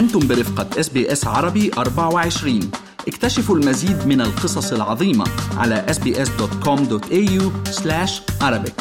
أنتم برفقة SBS عربي 24 اكتشفوا المزيد من القصص العظيمة على sbs.com.au arabic.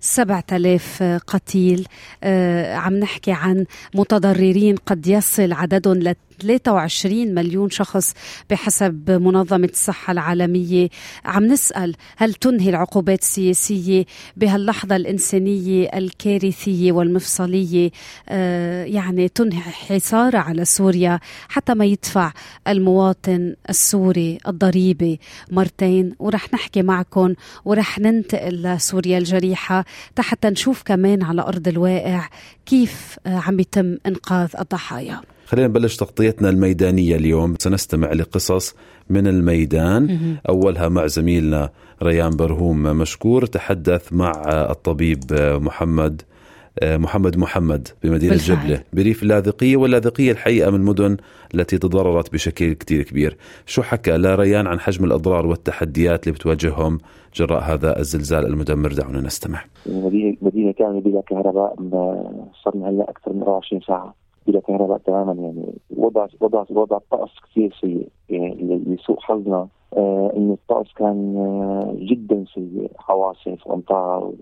سبعة آلاف قتيل. آه، عم نحكي عن متضررين. قد يصل عددهم 23 مليون شخص بحسب منظمة الصحة العالمية. عم نسأل هل تنهي العقوبات السياسية بهاللحظة الإنسانية الكارثية والمفصلية؟ آه، يعني تنهي حصارها على سوريا حتى ما يدفع المواطن السوري الضريبة مرتين. ورح نحكي معكم ورح ننتقل لسوريا الجريحة حتى نشوف كمان على أرض الواقع كيف آه، عم يتم إنقاذ الضحايا. خلينا نبلش تغطيتنا الميدانية اليوم. سنستمع لقصص من الميدان. أولها مع زميلنا ريان برهوم مشكور. تحدث مع الطبيب محمد محمد محمد بمدينة بالفعل. جبلة. بريف اللاذقية واللاذقية الحقيقة من المدن التي تضررت بشكل كتير كبير. شو حكى لا ريان عن حجم الأضرار والتحديات اللي بتواجههم جراء هذا الزلزال المدمر؟ دعونا نستمع. مدينة كاملة بلا كهرباء صرنا هلأ أكثر من 24 ساعة. بلا كهرباء تماما يعني وضع وضع وضع الطقس كثير سيء يعني لسوء حظنا. آه إنه الطقس كان آه جدا سيء عواصف وامطار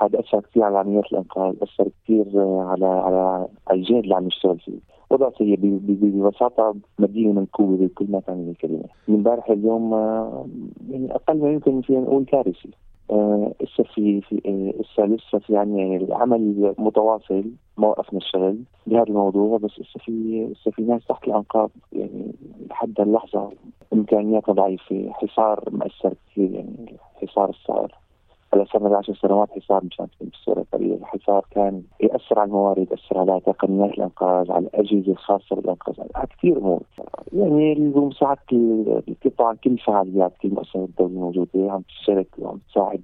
هذا أثر كثير على عمليات الإنقاذ أثر كثير آه على على الجهد اللي عم نشتغل فيه. وضع سيء ببساطة مدينه منكوبه بكل ما من الكلمة. من امبارح اليوم آه يعني أقل ما يمكن فينا نقول كارثي. لسه في في لسه لسه في يعني العمل متواصل ما وقفنا الشغل بهذا الموضوع بس لسه في لسه في ناس تحت الأنقاض يعني لحد اللحظة امكانياتها ضعيفة حصار مأثر كثير يعني حصار الصار هلا صار لنا 10 سنوات حصار مشان بالصورة الطبيعيه، الحصار كان يأثر على الموارد، يأثر على تقنيات الأنقاذ، على الأجهزة الخاصة بالأنقاذ، على كثير أمور. يعني بمساعده طبعا كل الفعاليات كل المؤسسات الدوليه الموجودة عم تشترك وعم تساعد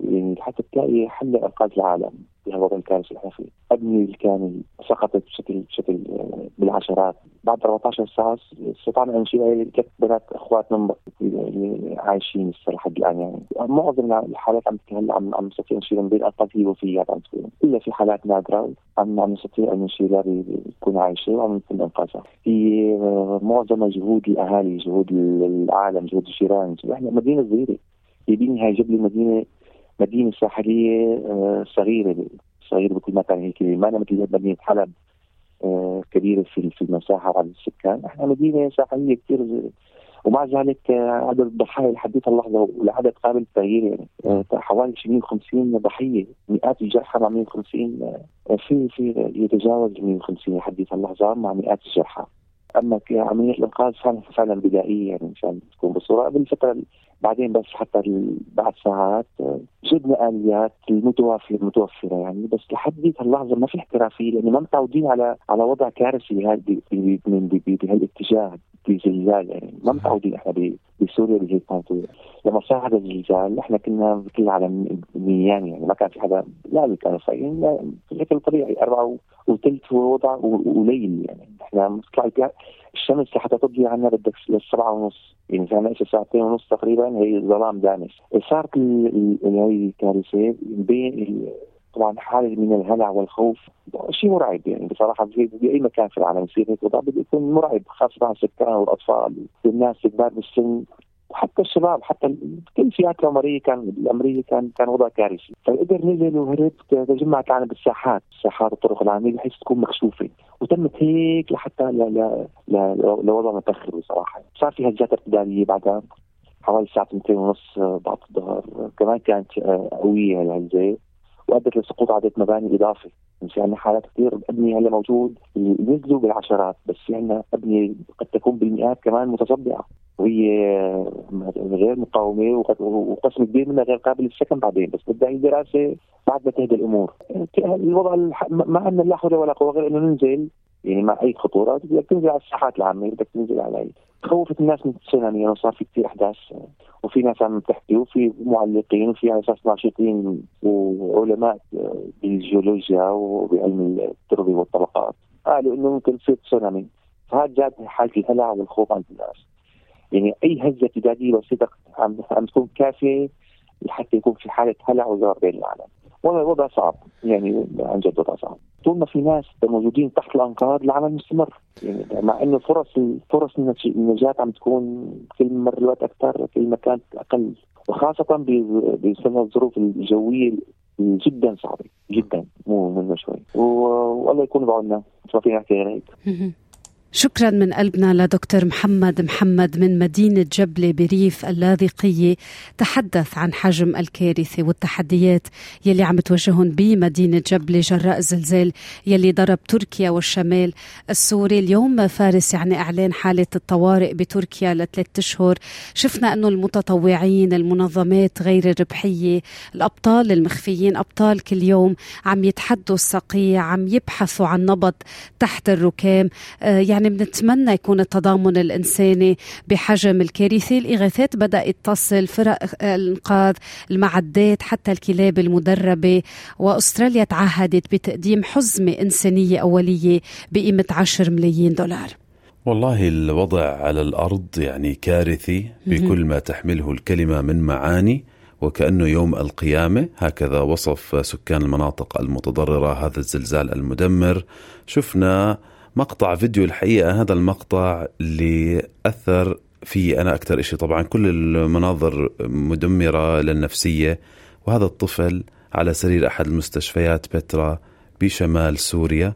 يعني حتى تلاقي حل انقاذ العالم بهالوضع الكارثي فيه، أبني الكامل سقطت بشكل بشكل بالعشرات، بعد 14 ساعة استطعنا أن نشيل ثلاث بنات أخواتنا اللي عايشين لسه لحد الآن يعني، معظم الحالات عم هلا عم عم نستطيع نشيلهم بالأقل في وفيات عم تكون، الا في حالات نادرة عم عم نستطيع أن نشيلها بتكون عايشة وعم نتم إنقاذها. في معظم جهود الأهالي، جهود العالم، جهود الجيران، إحنا مدينة صغيرة. في هاي جبلة مدينة مدينة ساحلية آه، صغيرة صغيرة بكل ما كان هيك ما أنا مثل مدينة حلب آه، كبيرة في في المساحة وعدد السكان، إحنا مدينة ساحلية كثير ومع ذلك آه، عدد الضحايا لحد اللحظه والعدد قابل للتغيير يعني. حوالي 150 ضحية مئات الجرحى مع 150 في في يتجاوز 150 لحد اللحظه مع مئات الجرحى. أما عملية الإنقاذ فعلا بدائية يعني مشان تكون بصورة. بالفترة بعدين بس حتى بعد ساعات جبنا آليات المتوفره المتوفرة يعني بس لحد ذيك اللحظة ما في احترافية لأنه ما متعودين على على وضع كارثي بهالاتجاه بزلزال يعني. ما متعودين إحنا بسوريا بهيك موضوع لما صار هذا الزلزال إحنا كنا كل العالم نيان يعني ما كان في حدا لا كانوا صايرين بشكل طبيعي أربعة وثلث وضع وليل يعني. إحنا بتطلع الشمس تضي عنا بدك للسبعة ونص. يعني كان هسه ساعتين ونص تقريبا هي ظلام دامس. صارت هي الكارثة. بين طبعا حالة من الهلع والخوف. شيء مرعب يعني بصراحة. بأي مكان في العالم يصير هيك. وضع بده يكون مرعب خاصة مع السكان والأطفال. والناس الكبار بالسن وحتى الشباب حتى كل فئات العمريه كان العمريه كان كان وضع كارثي، فقدر نزل وهرب تجمعت العالم بالساحات، الساحات الطرق العامه بحيث تكون مكشوفة، وتمت هيك لحتى لوضع متأخر بصراحة، صار في هجات ارتداديه بعدها. حوالي الساعة 2 ونص بعد الظهر، كمان كانت قوية الهزه وأدت لسقوط عدد مباني إضافي. يعني في عندنا حالات كثير ابنيه هلا موجود نزلوا بالعشرات بس في عندنا ابنيه قد تكون بالمئات كمان متصدعه وهي غير مقاومة وقسم كبير منها غير قابل للسكن بعدين بس بدها دراسة بعد ما تهدى الأمور. الوضع ما عندنا لا حول ولا قوة غير إنه ننزل يعني مع أي خطورة بدك تنزل على الساحات العامة بدك تنزل على خوفت الناس من التسونامي يعني صار في كثير أحداث. وفي ناس عم تحكي وفي معلقين وفي على أساس ناشطين وعلماء بالجيولوجيا وبعلم التربه والطبقات. قالوا إنه ممكن تصير تسونامي. فهذا جاب حالة الهلع والخوف عند الناس. يعني أي هزة ارتداديه بسيطه عم عم تكون كافية لحتى يكون في حالة هلع وذعر بين العالم. وضع وضع صعب. يعني عن جد وضع صعب. طول ما في ناس موجودين تحت الأنقاض العمل مستمر. يعني مع إنه فرص فرص النجاة عم تكون كل مره الوقت أكثر كل ما كانت أقل. وخاصة بسبب الظروف الجوية جدا صعبة جدا مو منه شوي. والله يكون بعوننا. ما فينا؟ نحكي غير هيك شكرا من قلبنا لدكتور محمد محمد من مدينة جبلة بريف اللاذقية. تحدث عن حجم الكارثة والتحديات يلي عم تواجههم بمدينة جبلة جراء الزلزال يلي ضرب تركيا والشمال السوري. اليوم فارس يعني إعلان حالة الطوارئ بتركيا لثلاث أشهر. شفنا أنه المتطوعين المنظمات غير الربحية الأبطال المخفيين أبطال كل يوم عم يتحدوا الصقيع عم يبحثوا عن نبض تحت الركام. آه يعني يعني بنتمنى يكون التضامن الإنساني بحجم الكارثة الإغاثات بدأت تصل فرق الإنقاذ المعدات حتى الكلاب المدربة. وأستراليا تعهدت بتقديم حزمة إنسانية أولية بقيمة 10 ملايين دولار. والله الوضع على الأرض يعني كارثي بكل ما تحمله الكلمة من معاني وكأنه يوم القيامة. هكذا وصف سكان المناطق المتضررة هذا الزلزال المدمر. شفنا مقطع فيديو الحقيقة هذا المقطع اللي أثر في أنا أكثر إشي. طبعا كل المناظر مدمرة للنفسية وهذا الطفل على سرير أحد المستشفيات بترا بشمال سوريا.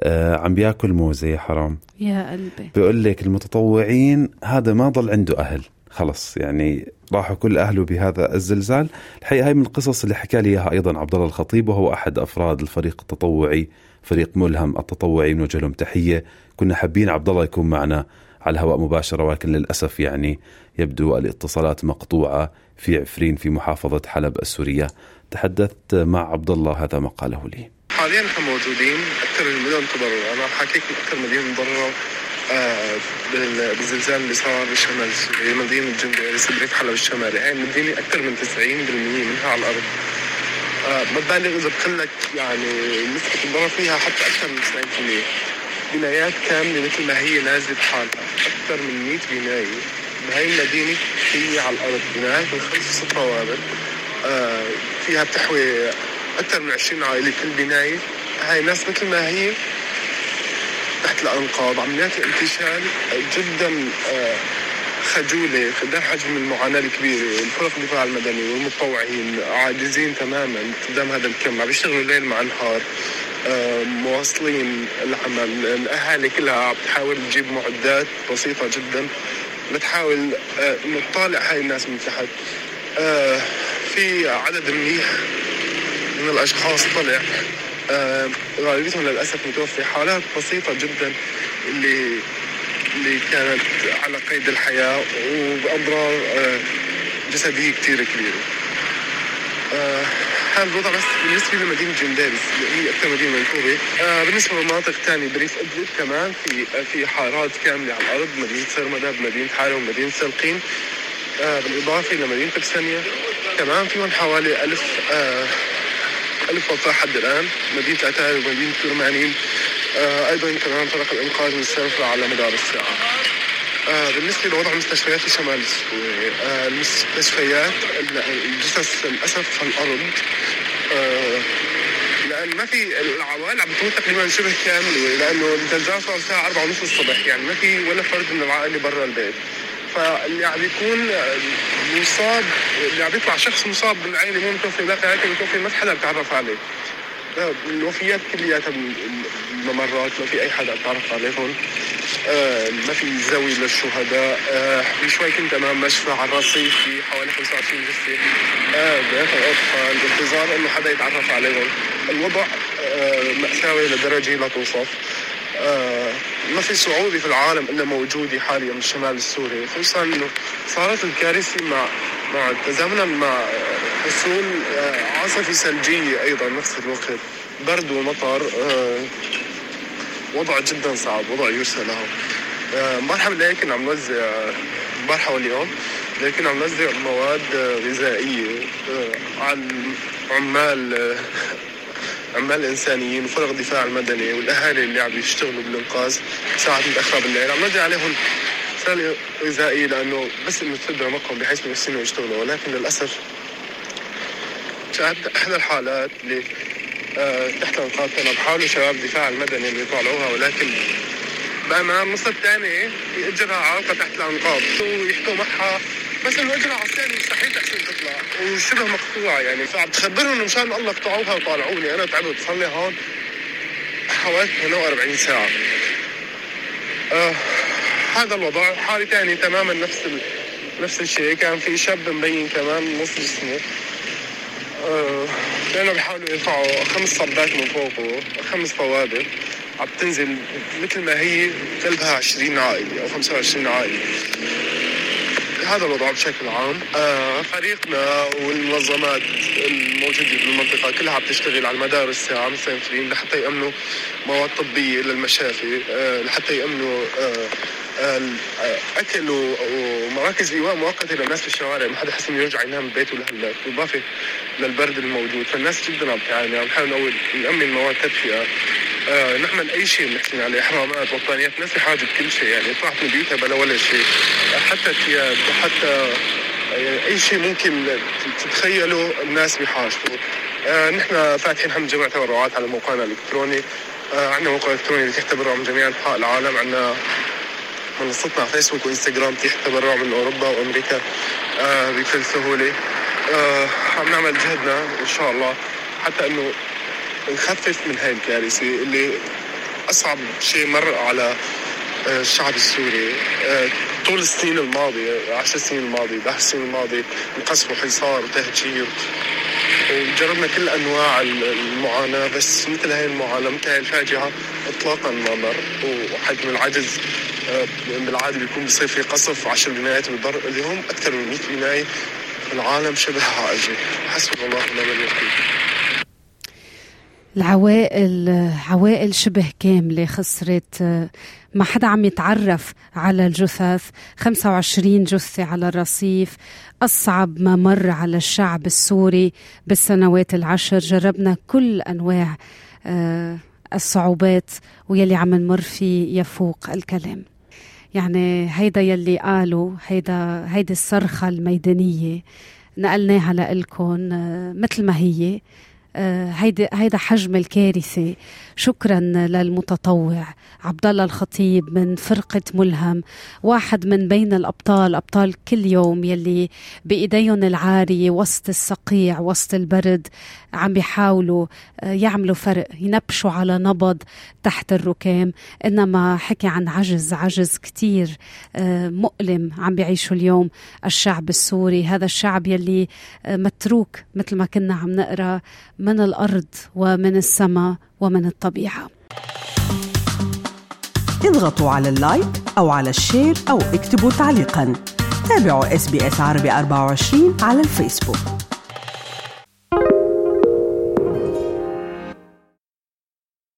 آه عم بياكل موزة يا حرام. يا قلبي. بيقول لك المتطوعين هذا ما ضل عنده أهل. خلص يعني راحوا كل أهله بهذا الزلزال. الحقيقة هاي من القصص اللي حكى لي إياها أيضا عبد الله الخطيب وهو أحد أفراد الفريق التطوعي فريق ملهم التطوعي بنوجه لهم تحية. كنا حابين عبد الله يكون معنا على الهواء مباشرة ولكن للأسف يعني يبدو الاتصالات مقطوعة في عفرين في محافظة حلب السورية. تحدثت مع عبد الله هذا ما قاله لي. حاليا نحن موجودين أكثر من مليون تضرر أنا حكيك أكثر مليون مضرر آه بالزلزال اللي صار بالشمال مدينة جندي بريف حلب الشمالي. هاي المدينة أكثر من 90% منها على الأرض. ما ببالغ إذا بقول لك يعني نسبة الضرر فيها حتى أكثر من 90% بنايات كاملة مثل ما هي نازلة بحالها. أكثر من 100 بناية. بهاي المدينة هي على الأرض. بنايات من خمس ست طوابق. آه فيها بتحوي أكثر من 20 عائلة. كل بناية هاي ناس مثل ما هي تحت الأنقاض. عمليات الانتشال جدا آه خجوله قدام حجم المعاناة الكبيره الفرق الدفاع المدني والمتطوعين عاجزين تماما قدام هذا الكم. عم يشتغلوا ليل مع نهار آه مواصلين العمل. الأهالي كلها عم تحاول تجيب معدات بسيطة جدا لتحاول آه نطالع هاي الناس من تحت. آه في عدد منيح من الأشخاص طلع. غالبيتهم للأسف متوفي حالات بسيطة جدا اللي اللي كانت على قيد الحياة وبأضرار آه جسدية كثير كبيرة. آه هذا الوضع بس بالنسبة لمدينة جنديرس اللي هي أكثر مدينة منكوبه آه بالنسبة للمناطق الثانية بريف ادلب كمان في في حارات كاملة على الأرض مدينة سرمدة بمدينه حارة ومدينة سلقين بالإضافة إلى مدينة بسنيا كمان فيهم حوالي ألف ألف وفاة حد الآن مدينة أتاري ومدينة كرمانين آه أيضا كمان فرق الإنقاذ مستمرة على مدار الساعة آه بالنسبة لوضع مستشفيات في شمال السوري آه المستشفيات الجثث للأسف في الأرض آه لأن ما في العوائل عم بتموت تقريبا شبه كاملة لأنه الزلزال صار الساعة 4 ونص الصبح يعني ما في ولا فرد من العائلة برا البيت. فاللي عم يكون مصاب اللي عم يطلع شخص مصاب بالعائله مو متوفي باقي عائلته متوفي ما في حدا بتعرف عليه. الوفيات كلياتها بالممرات ما في أي حدا بتعرف عليهم. آه ما في زاوية للشهداء. آه شوي كنت أمام مشفى على الرصيف في حوالي 25 جثة. آه بيات الأطفال بانتظار إنه حدا يتعرف عليهم. الوضع آه مأساوي لدرجة لا توصف. ما في صعوبة في العالم إلا موجودة حاليا بالشمال السوري. خصوصا إنه صارت الكارثة مع مع تزامنا مع حصول آه عاصفة ثلجية أيضا نفس الوقت برد ومطر آه وضع جدا صعب وضع يرثى له. امبارحة بالليل كنا عم نوزع امبارحة واليوم لكن عم نوزع مواد غذائية على عمال عمال الانسانيين وفرق الدفاع المدني والأهالي اللي عم يشتغلوا بالإنقاذ ساعات متاخره بالليل عم نرجع عليهم رسالة غذائية لأنه بس إنه تسد رمقهم بحيث إنه يشتغلوا ولكن للأسف إحدى الحالات اللي آه تحت كانوا بحاولوا شباب الدفاع المدني اللي يطالعوها ولكن بأمام نص الثاني اجرها عالقة تحت الأنقاض ويحكوا معها بس إنه اجرها على الثاني مستحيل تحسن تطلع وشبه مقطوعة يعني. فعم تخبرهم إنه مشان الله اقطعوها وطالعوني أنا تعبت صار لي هون حوالي 48 ساعة. آه هذا الوضع. حالي ثاني تماما نفس ال... نفس الشيء. كان في شاب مبين كمان نص جسمه. كانوا بيحاولوا يرفعوا خمس صبات من فوقه خمس طوابق عم تنزل مثل ما هي قلبها 20 عائلة أو 25 عائلة. هذا الوضع بشكل عام آه فريقنا والمنظمات الموجودة بالمنطقة كلها عم تشتغل على مدار الساعة مسافرين لحتى يأمنوا مواد طبية للمشافي آه لحتى يأمنوا آه أكل ومراكز إيواء مؤقتة للناس في الشوارع ما حدا يحس إنه يرجع ينام ببيته لهلا بالإضافة للبرد الموجود. فالناس جدا عم تعاني عم نحاول نقول نامن مواد تدفئة. آه نعمل أي شيء بنحسن عليه إحرامات بطانيات الناس بحاجه كل شيء يعني طلعت من بيوتها بلا ولا شيء حتى ثياب حتى يعني أي شيء ممكن تتخيلوا الناس بحاجته. آه نحن فاتحين حمد جميع تبرعات على موقعنا الإلكتروني. آه عندنا موقع إلكتروني يتيح تبرع من جميع أنحاء العالم. عندنا منصتنا فيسبوك وإنستغرام تيح تبرع من أوروبا وأمريكا آه بكل سهولة. آه عم نعمل جهدنا إن شاء الله. حتى إنه نخفف من هاي الكارثة اللي أصعب شيء مر على آه، الشعب السوري. آه، طول السنين الماضية عشر سنين الماضية بعشر سنين الماضية انقصف وحصار وتهجير وجربنا كل أنواع المعاناة بس مثل هاي المعاناة مثل هاي الفاجعة اطلاقا ما مر. وحجم العجز آه، بالعاده بيكون بصير في قصف عشر بنايات بالبر اللي هم أكثر من 100 بناية العالم شبه عائجه حسبنا الله ونعم الوكيل. العوائل عوائل شبه كاملة خسرت ما حدا عم يتعرف على الجثث. 25 جثة على الرصيف. أصعب ما مر على الشعب السوري بالسنوات العشر. جربنا كل أنواع آه، الصعوبات ويلي عم نمر فيه يفوق الكلام. يعني هيدا يلي قالوا هيدا هيدي الصرخة الميدانية نقلناها لإلكم آه، مثل ما هي. آه، هيدا هيدا حجم الكارثة. شكرا للمتطوع. عبد الله الخطيب من فرقة ملهم واحد من بين الأبطال أبطال كل يوم يلي بإيديهم العاريه وسط الصقيع وسط البرد عم بيحاولوا آه، يعملوا فرق ينبشوا على نبض تحت الركام. إنما حكي عن عجز عجز كتير آه، مؤلم عم بيعيشوا اليوم الشعب السوري. هذا الشعب يلي متروك مثل ما كنا عم نقرأ من الأرض ومن السماء ومن الطبيعة. اضغطوا على ال like أو على ال share أو اكتبوا تعليقا. تابعوا SBS عربي 24 على الفيسبوك.